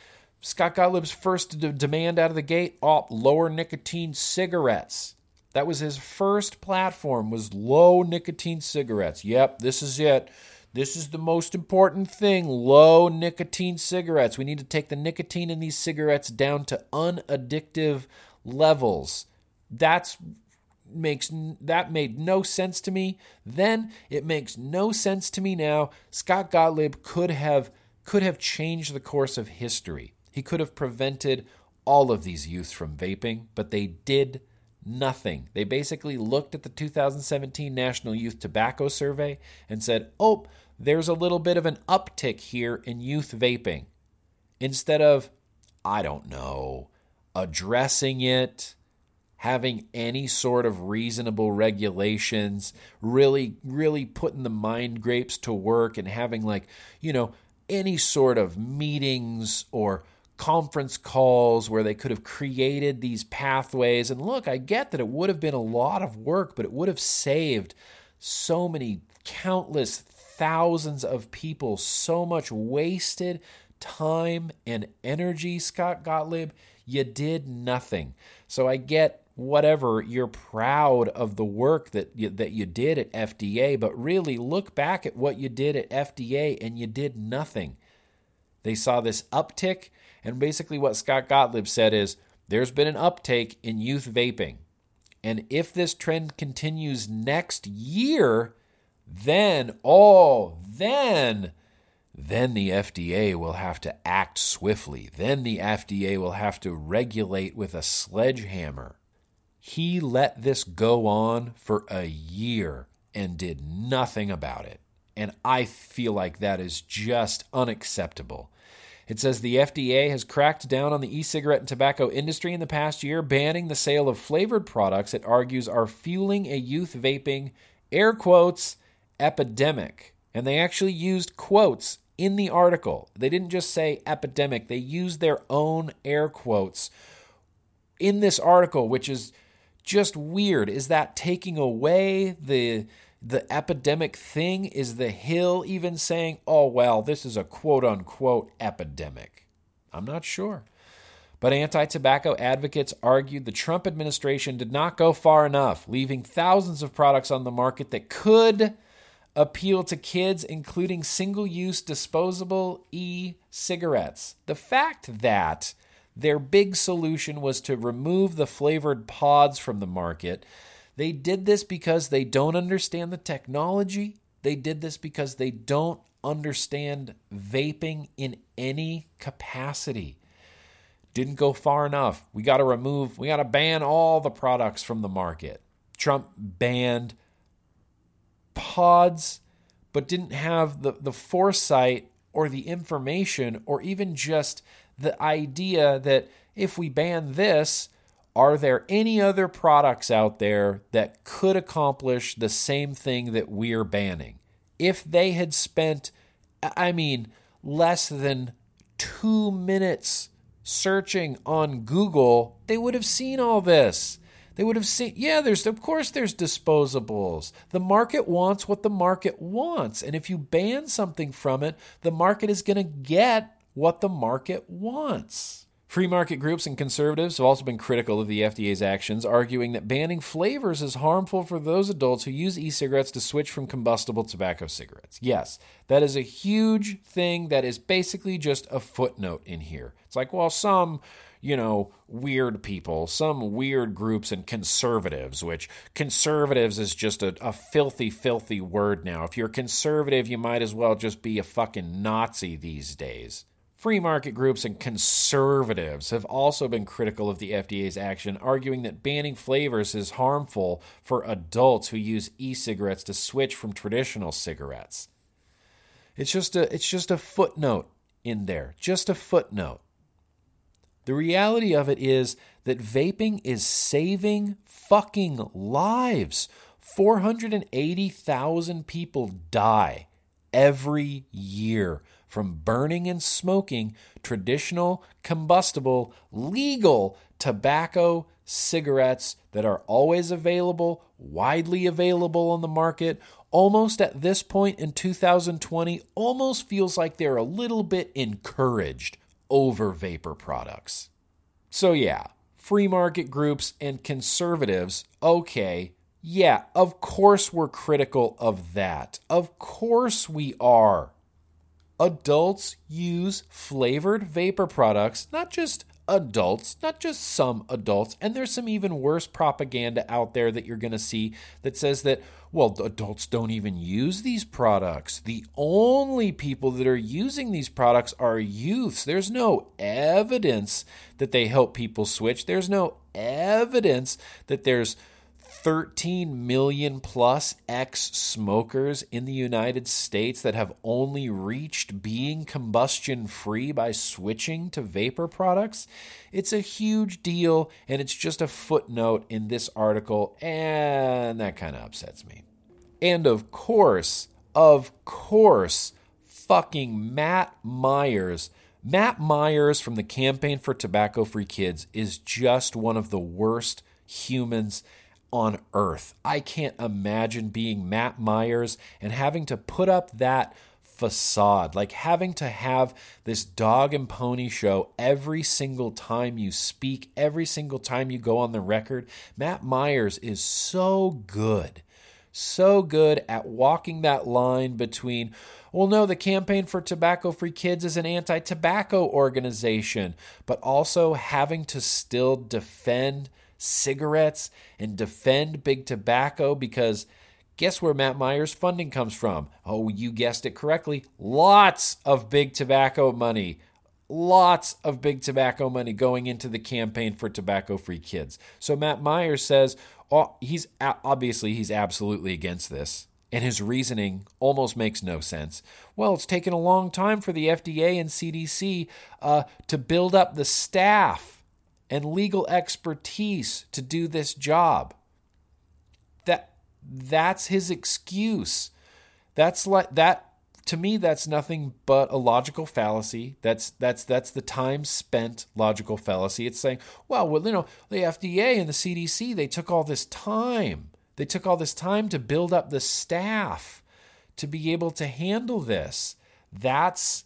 A: Scott Gottlieb's first d- demand out of the gate, oh, lower nicotine cigarettes. That was his first platform was low nicotine cigarettes. Yep, this is it. This is the most important thing, low nicotine cigarettes. We need to take the nicotine in these cigarettes down to unaddictive levels. That's makes that made no sense to me. Then it makes no sense to me now. Scott Gottlieb could have could have changed the course of history. He could have prevented all of these youths from vaping, but they did nothing. They basically looked at the 2017 National Youth Tobacco Survey and said, oh, there's a little bit of an uptick here in youth vaping. Instead of, I don't know, addressing it, having any sort of reasonable regulations, really, really putting the mind grapes to work and having, like, you know, any sort of meetings or conference calls where they could have created these pathways. And look, I get that it would have been a lot of work, but it would have saved so many countless thousands of people so much wasted time and energy, Scott Gottlieb. You did nothing. So I get whatever you're proud of the work that you, that you did at FDA, but really look back at what you did at FDA and you did nothing. They saw this uptick and basically, what Scott Gottlieb said is there's been an uptake in youth vaping. And if this trend continues next year, then, oh, then, then the FDA will have to act swiftly. Then the FDA will have to regulate with a sledgehammer. He let this go on for a year and did nothing about it. And I feel like that is just unacceptable. It says the FDA has cracked down on the e cigarette and tobacco industry in the past year, banning the sale of flavored products it argues are fueling a youth vaping, air quotes, epidemic. And they actually used quotes in the article. They didn't just say epidemic, they used their own air quotes in this article, which is just weird. Is that taking away the the epidemic thing? Is the Hill even saying, oh, well, this is a quote unquote epidemic? I'm not sure. But anti tobacco advocates argued the Trump administration did not go far enough, leaving thousands of products on the market that could appeal to kids, including single use disposable e cigarettes. The fact that their big solution was to remove the flavored pods from the market, they did this because they don't understand the technology. They did this because they don't understand vaping in any capacity didn't go far enough. We got to remove, we got to ban all the products from the market. Trump banned pods, but didn't have the, the foresight or the information or even just the idea that if we ban this, are there any other products out there that could accomplish the same thing that we're banning? If they had spent, I mean, less than two minutes searching on Google, they would have seen all this. They would have seen, yeah, there's, of course, there's disposables. The market wants what the market wants. And if you ban something from it, the market is going to get what the market wants. Free market groups and conservatives have also been critical of the FDA's actions, arguing that banning flavors is harmful for those adults who use e cigarettes to switch from combustible tobacco cigarettes. Yes, that is a huge thing that is basically just a footnote in here. It's like, well, some you know, weird people, some weird groups and conservatives, which conservatives is just a, a, filthy, filthy word now. If you're conservative, you might as well just be a fucking Nazi these days. Free market groups and conservatives have also been critical of the FDA's action, arguing that banning flavors is harmful for adults who use e-cigarettes to switch from traditional cigarettes. It's just a it's just a footnote in there, just a footnote. The reality of it is that vaping is saving fucking lives. 480,000 people die every year from burning and smoking traditional, combustible, legal tobacco cigarettes that are always available, widely available on the market. Almost at this point in 2020, almost feels like they're a little bit encouraged over vapor products. So, yeah, free market groups and conservatives, okay, yeah, of course we're critical of that. Of course we are adults use flavored vapor products, not just adults, not just some adults. And there's some even worse propaganda out there that you're going to see that says that, well, adults don't even use these products. The only people that are using these products are youths. There's no evidence that they help people switch, there's no evidence that there's 13 million plus ex smokers in the United States that have only reached being combustion free by switching to vapor products. It's a huge deal, and it's just a footnote in this article, and that kind of upsets me. And of course, of course, fucking Matt Myers. Matt Myers from the Campaign for Tobacco Free Kids is just one of the worst humans on earth. I can't imagine being Matt Myers and having to put up that facade, like having to have this dog and pony show every single time you speak, every single time you go on the record. Matt Myers is so good, so good at walking that line between. Well, no, the Campaign for Tobacco Free Kids is an anti tobacco organization, but also having to still defend cigarettes and defend big tobacco because guess where Matt Myers' funding comes from? Oh, you guessed it correctly. Lots of big tobacco money. Lots of big tobacco money going into the campaign for tobacco free kids. So Matt Myers says, oh, he's obviously he's absolutely against this. And his reasoning almost makes no sense. Well, it's taken a long time for the FDA and CDC uh, to build up the staff and legal expertise to do this job. That that's his excuse. That's like that to me that's nothing but a logical fallacy. That's that's that's the time spent logical fallacy. It's saying, well, well, you know, the FDA and the CDC, they took all this time. They took all this time to build up the staff to be able to handle this. That's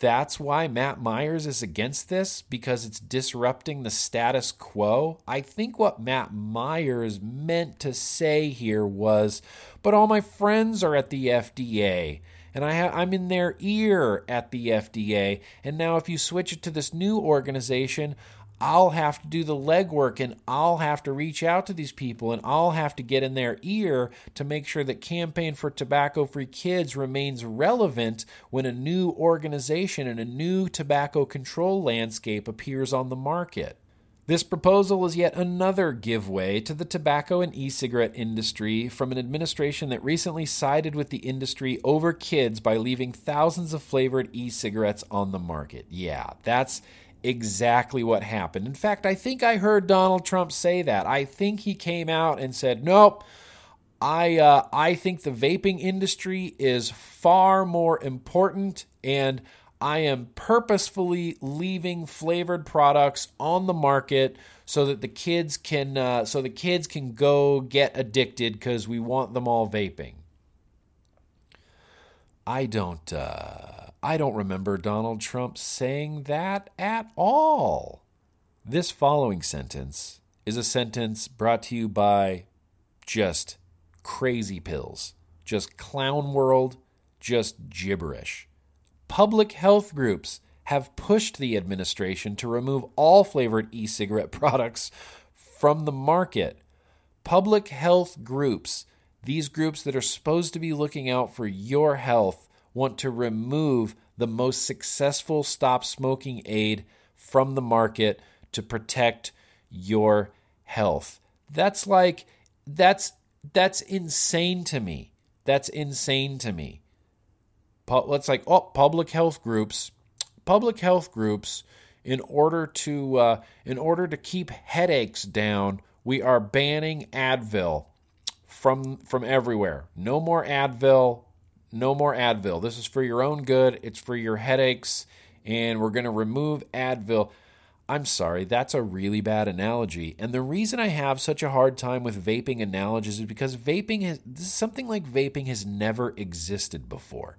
A: that's why Matt Myers is against this because it's disrupting the status quo. I think what Matt Myers meant to say here was, but all my friends are at the FDA and I ha- I'm in their ear at the FDA. And now, if you switch it to this new organization, I'll have to do the legwork and I'll have to reach out to these people and I'll have to get in their ear to make sure that Campaign for Tobacco Free Kids remains relevant when a new organization and a new tobacco control landscape appears on the market. This proposal is yet another giveaway to the tobacco and e cigarette industry from an administration that recently sided with the industry over kids by leaving thousands of flavored e cigarettes on the market. Yeah, that's exactly what happened. In fact, I think I heard Donald Trump say that. I think he came out and said, nope. I uh, I think the vaping industry is far more important, and I am purposefully leaving flavored products on the market so that the kids can uh, so the kids can go get addicted because we want them all vaping. I don't uh, I don't remember Donald Trump saying that at all. This following sentence is a sentence brought to you by just crazy pills, just clown world, just gibberish public health groups have pushed the administration to remove all flavored e cigarette products from the market. Public health groups, these groups that are supposed to be looking out for your health, want to remove the most successful stop smoking aid from the market to protect your health. That's like that's that's insane to me. That's insane to me let's like oh public health groups public health groups in order to uh, in order to keep headaches down we are banning advil from from everywhere. No more advil no more advil. This is for your own good. It's for your headaches. And we're going to remove advil. I'm sorry, that's a really bad analogy. And the reason I have such a hard time with vaping analogies is because vaping has something like vaping has never existed before.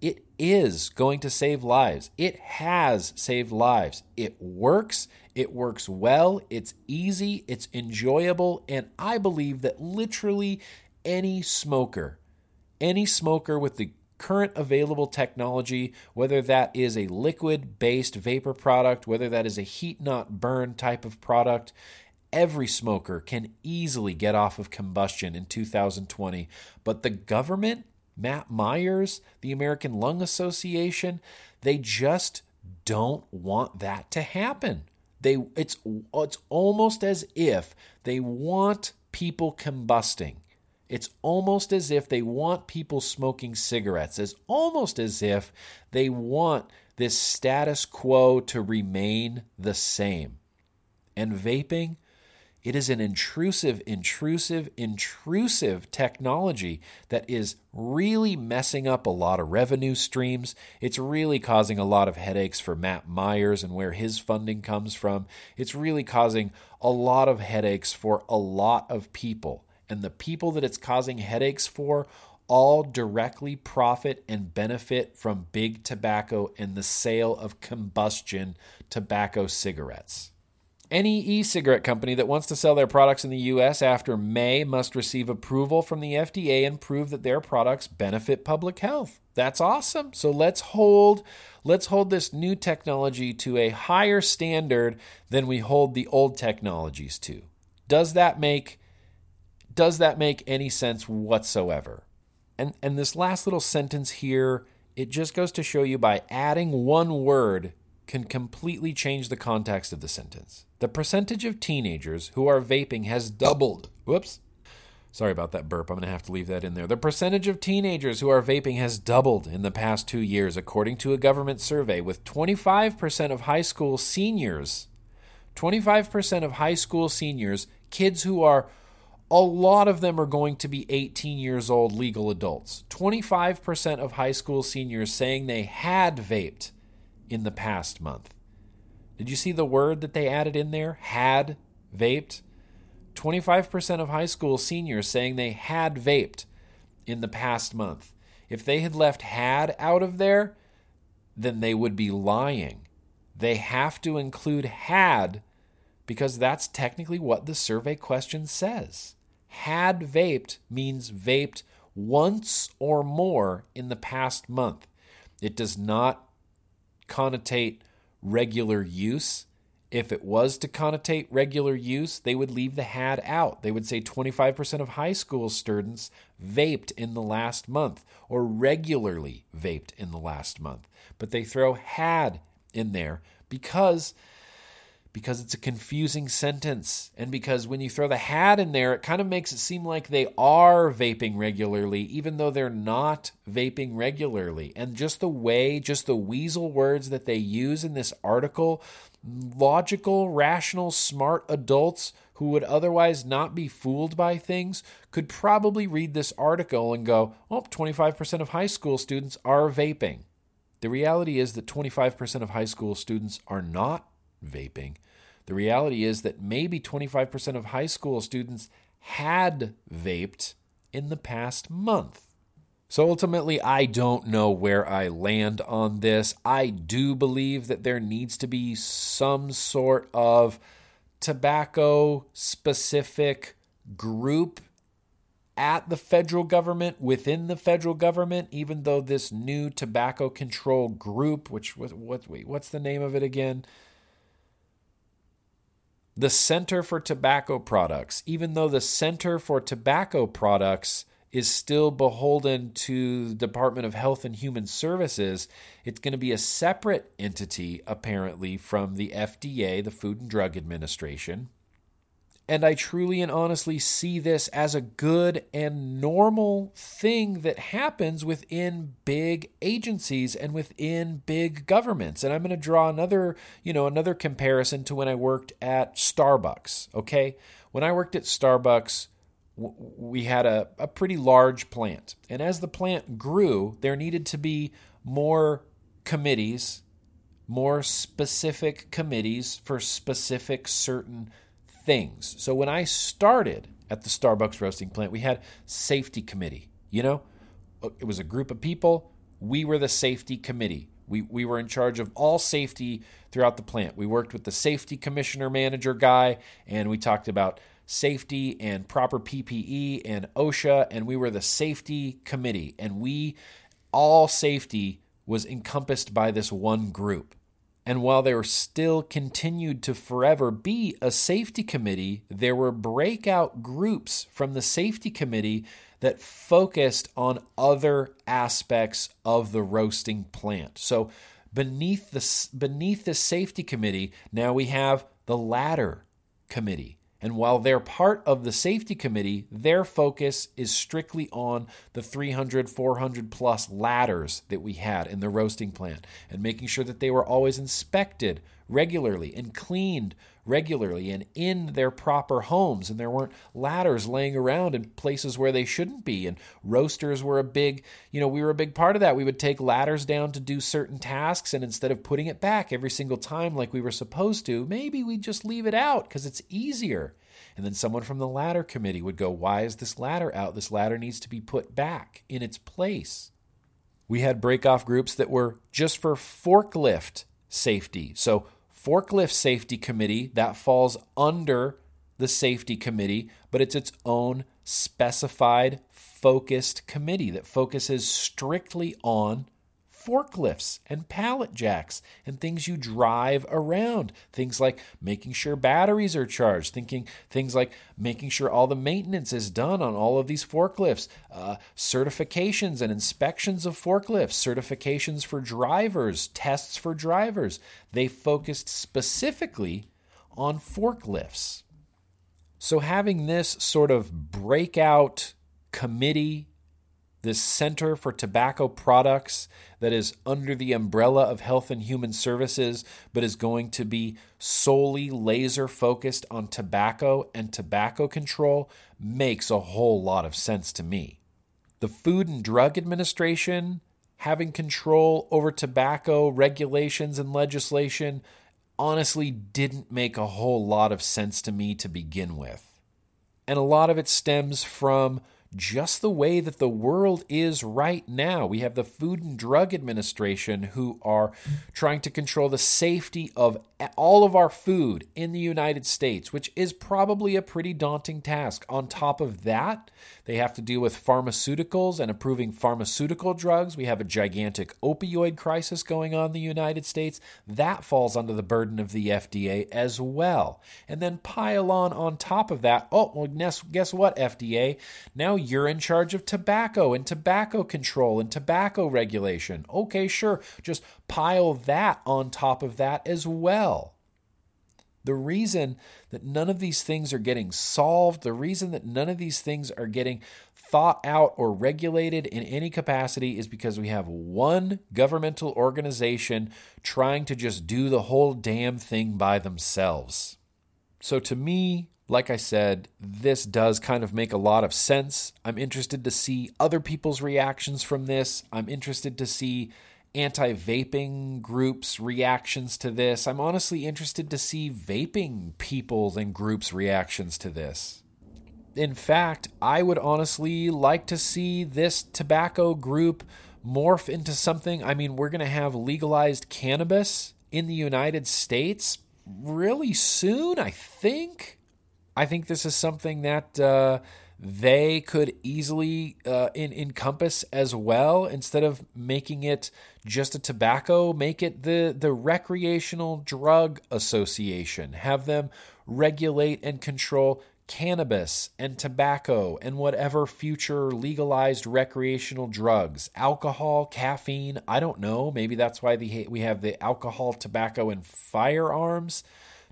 A: It is going to save lives. It has saved lives. It works. It works well. It's easy. It's enjoyable. And I believe that literally any smoker, any smoker with the current available technology, whether that is a liquid based vapor product, whether that is a heat not burn type of product, every smoker can easily get off of combustion in 2020. But the government Matt Myers, the American Lung Association, they just don't want that to happen. They it's it's almost as if they want people combusting. It's almost as if they want people smoking cigarettes. It's almost as if they want this status quo to remain the same. And vaping, it is an intrusive, intrusive, intrusive technology that is really messing up a lot of revenue streams. It's really causing a lot of headaches for Matt Myers and where his funding comes from. It's really causing a lot of headaches for a lot of people. And the people that it's causing headaches for all directly profit and benefit from big tobacco and the sale of combustion tobacco cigarettes. Any e cigarette company that wants to sell their products in the U.S. after May must receive approval from the FDA and prove that their products benefit public health. That's awesome. So let's hold let's hold this new technology to a higher standard than we hold the old technologies to. Does that make does that make any sense whatsoever? And and this last little sentence here, it just goes to show you by adding one word can completely change the context of the sentence. The percentage of teenagers who are vaping has doubled. Whoops. Sorry about that burp. I'm going to have to leave that in there. The percentage of teenagers who are vaping has doubled in the past two years, according to a government survey, with 25% of high school seniors, 25% of high school seniors, kids who are, a lot of them are going to be 18 years old legal adults. 25% of high school seniors saying they had vaped in the past month. Did you see the word that they added in there? Had vaped? 25% of high school seniors saying they had vaped in the past month. If they had left had out of there, then they would be lying. They have to include had because that's technically what the survey question says. Had vaped means vaped once or more in the past month. It does not connotate regular use. If it was to connotate regular use, they would leave the had out. They would say 25% of high school students vaped in the last month or regularly vaped in the last month. But they throw had in there because because it's a confusing sentence and because when you throw the had in there, it kind of makes it seem like they are vaping regularly, even though they're not vaping regularly. And just the way, just the weasel words that they use in this article, logical, rational, smart adults who would otherwise not be fooled by things could probably read this article and go, oh, 25% of high school students are vaping. The reality is that 25% of high school students are not vaping. The reality is that maybe 25% of high school students had vaped in the past month. So ultimately, I don't know where I land on this. I do believe that there needs to be some sort of tobacco specific group at the federal government, within the federal government, even though this new tobacco control group, which what, what wait, what's the name of it again? The Center for Tobacco Products, even though the Center for Tobacco Products is still beholden to the Department of Health and Human Services, it's going to be a separate entity, apparently, from the FDA, the Food and Drug Administration. And I truly and honestly see this as a good and normal thing that happens within big agencies and within big governments. And I'm going to draw another, you know, another comparison to when I worked at Starbucks, okay? When I worked at Starbucks, we had a, a pretty large plant. And as the plant grew, there needed to be more committees, more specific committees for specific certain things. So when I started at the Starbucks roasting plant, we had safety committee. You know, it was a group of people. We were the safety committee. We, we were in charge of all safety throughout the plant. We worked with the safety commissioner manager guy, and we talked about safety and proper PPE and OSHA, and we were the safety committee. And we, all safety was encompassed by this one group. And while there still continued to forever be a safety committee, there were breakout groups from the safety committee that focused on other aspects of the roasting plant. So beneath the beneath the safety committee, now we have the ladder committee. And while they're part of the safety committee, their focus is strictly on the 300, 400 plus ladders that we had in the roasting plant and making sure that they were always inspected regularly and cleaned regularly and in their proper homes. And there weren't ladders laying around in places where they shouldn't be. And roasters were a big, you know, we were a big part of that. We would take ladders down to do certain tasks. And instead of putting it back every single time like we were supposed to, maybe we just leave it out because it's easier. And then someone from the ladder committee would go, Why is this ladder out? This ladder needs to be put back in its place. We had break-off groups that were just for forklift safety. So forklift safety committee that falls under the safety committee, but it's its own specified focused committee that focuses strictly on forklifts and pallet jacks and things you drive around. Things like making sure batteries are charged, thinking things like making sure all the maintenance is done on all of these forklifts, uh, certifications and inspections of forklifts, certifications for drivers, tests for drivers. They focused specifically on forklifts. So having this sort of breakout committee this Center for Tobacco Products that is under the umbrella of Health and Human Services, but is going to be solely laser focused on tobacco and tobacco control, makes a whole lot of sense to me. The Food and Drug Administration having control over tobacco regulations and legislation honestly didn't make a whole lot of sense to me to begin with. And a lot of it stems from just the way that the world is right now. We have the Food and Drug Administration who are trying to control the safety of all of our food in the United States, which is probably a pretty daunting task. On top of that, they have to deal with pharmaceuticals and approving pharmaceutical drugs. We have a gigantic opioid crisis going on in the United States. That falls under the burden of the FDA as well. And then pile on on top of that, oh, well, guess, guess what, FDA? Now you're in charge of tobacco and tobacco control and tobacco regulation. Okay, sure. Just pile that on top of that as well. The reason that none of these things are getting solved, the reason that none of these things are getting thought out or regulated in any capacity is because we have one governmental organization trying to just do the whole damn thing by themselves. So, to me, like I said, this does kind of make a lot of sense. I'm interested to see other people's reactions from this. I'm interested to see anti vaping groups' reactions to this. I'm honestly interested to see vaping people and groups' reactions to this. In fact, I would honestly like to see this tobacco group morph into something. I mean, we're going to have legalized cannabis in the United States really soon, I think. I think this is something that uh, they could easily uh, in, encompass as well. Instead of making it just a tobacco, make it the, the Recreational Drug Association. Have them regulate and control cannabis and tobacco and whatever future legalized recreational drugs, alcohol, caffeine. I don't know. Maybe that's why the, we have the alcohol, tobacco, and firearms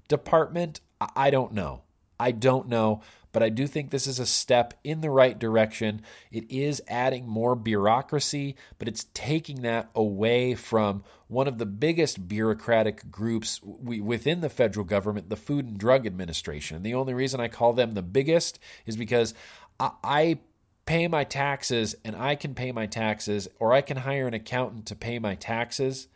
A: department. I don't know. I don't know, but I do think this is a step in the right direction. It is adding more bureaucracy, but it's taking that away from one of the biggest bureaucratic groups within the federal government, the Food and Drug Administration. And the only reason I call them the biggest is because I pay my taxes and I can pay my taxes, or I can hire an accountant to pay my taxes.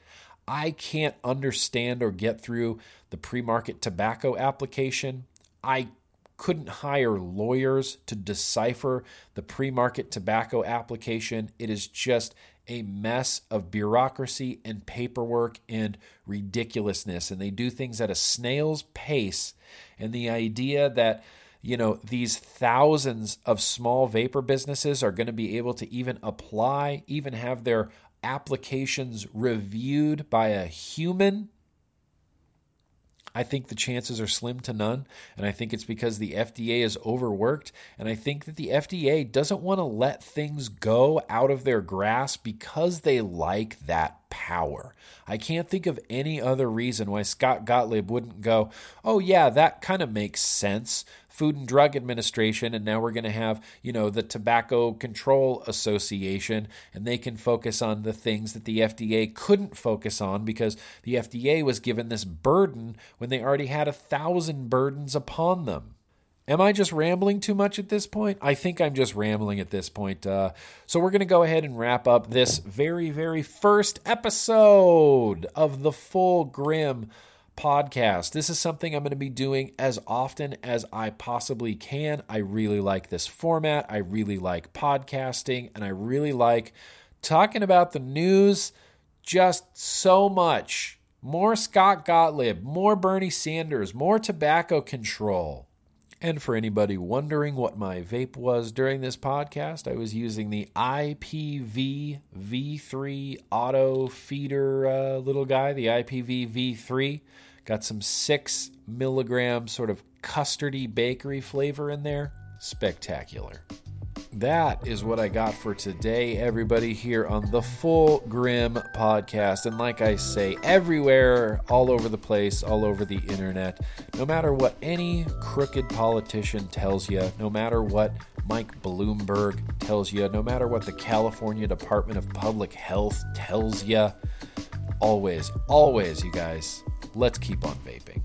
A: I can't understand or get through the pre market tobacco application I couldn't hire lawyers to decipher the pre market tobacco application. It is just a mess of bureaucracy and paperwork and ridiculousness. And they do things at a snail's pace. And the idea that you know, these thousands of small vapor businesses are going to be able to even apply, even have their applications reviewed by a human I think the chances are slim to none. And I think it's because the FDA is overworked. And I think that the FDA doesn't want to let things go out of their grasp because they like that power. I can't think of any other reason why Scott Gottlieb wouldn't go, oh, yeah, that kind of makes sense. Food and Drug Administration, and now we're going to have, you know, the Tobacco Control Association, and they can focus on the things that the FDA couldn't focus on because the FDA was given this burden when they already had a thousand burdens upon them. Am I just rambling too much at this point? I think I'm just rambling at this point. Uh, so we're going to go ahead and wrap up this very, very first episode of the Full Grimm podcast. This is something I'm going to be doing as often as I possibly can. I really like this format. I really like podcasting, and I really like talking about the news just so much. More Scott Gottlieb, more Bernie Sanders, more tobacco control. And for anybody wondering what my vape was during this podcast, I was using the IPV V3 auto feeder uh, little guy, the IPV V3. Got some six milligram sort of custardy bakery flavor in there. Spectacular. That is what I got for today, everybody, here on the Full Grimm podcast. And like I say, everywhere, all over the place, all over the internet, no matter what any crooked politician tells you, no matter what Mike Bloomberg tells you, no matter what the California Department of Public Health tells you, always, always, you guys, let's keep on vaping.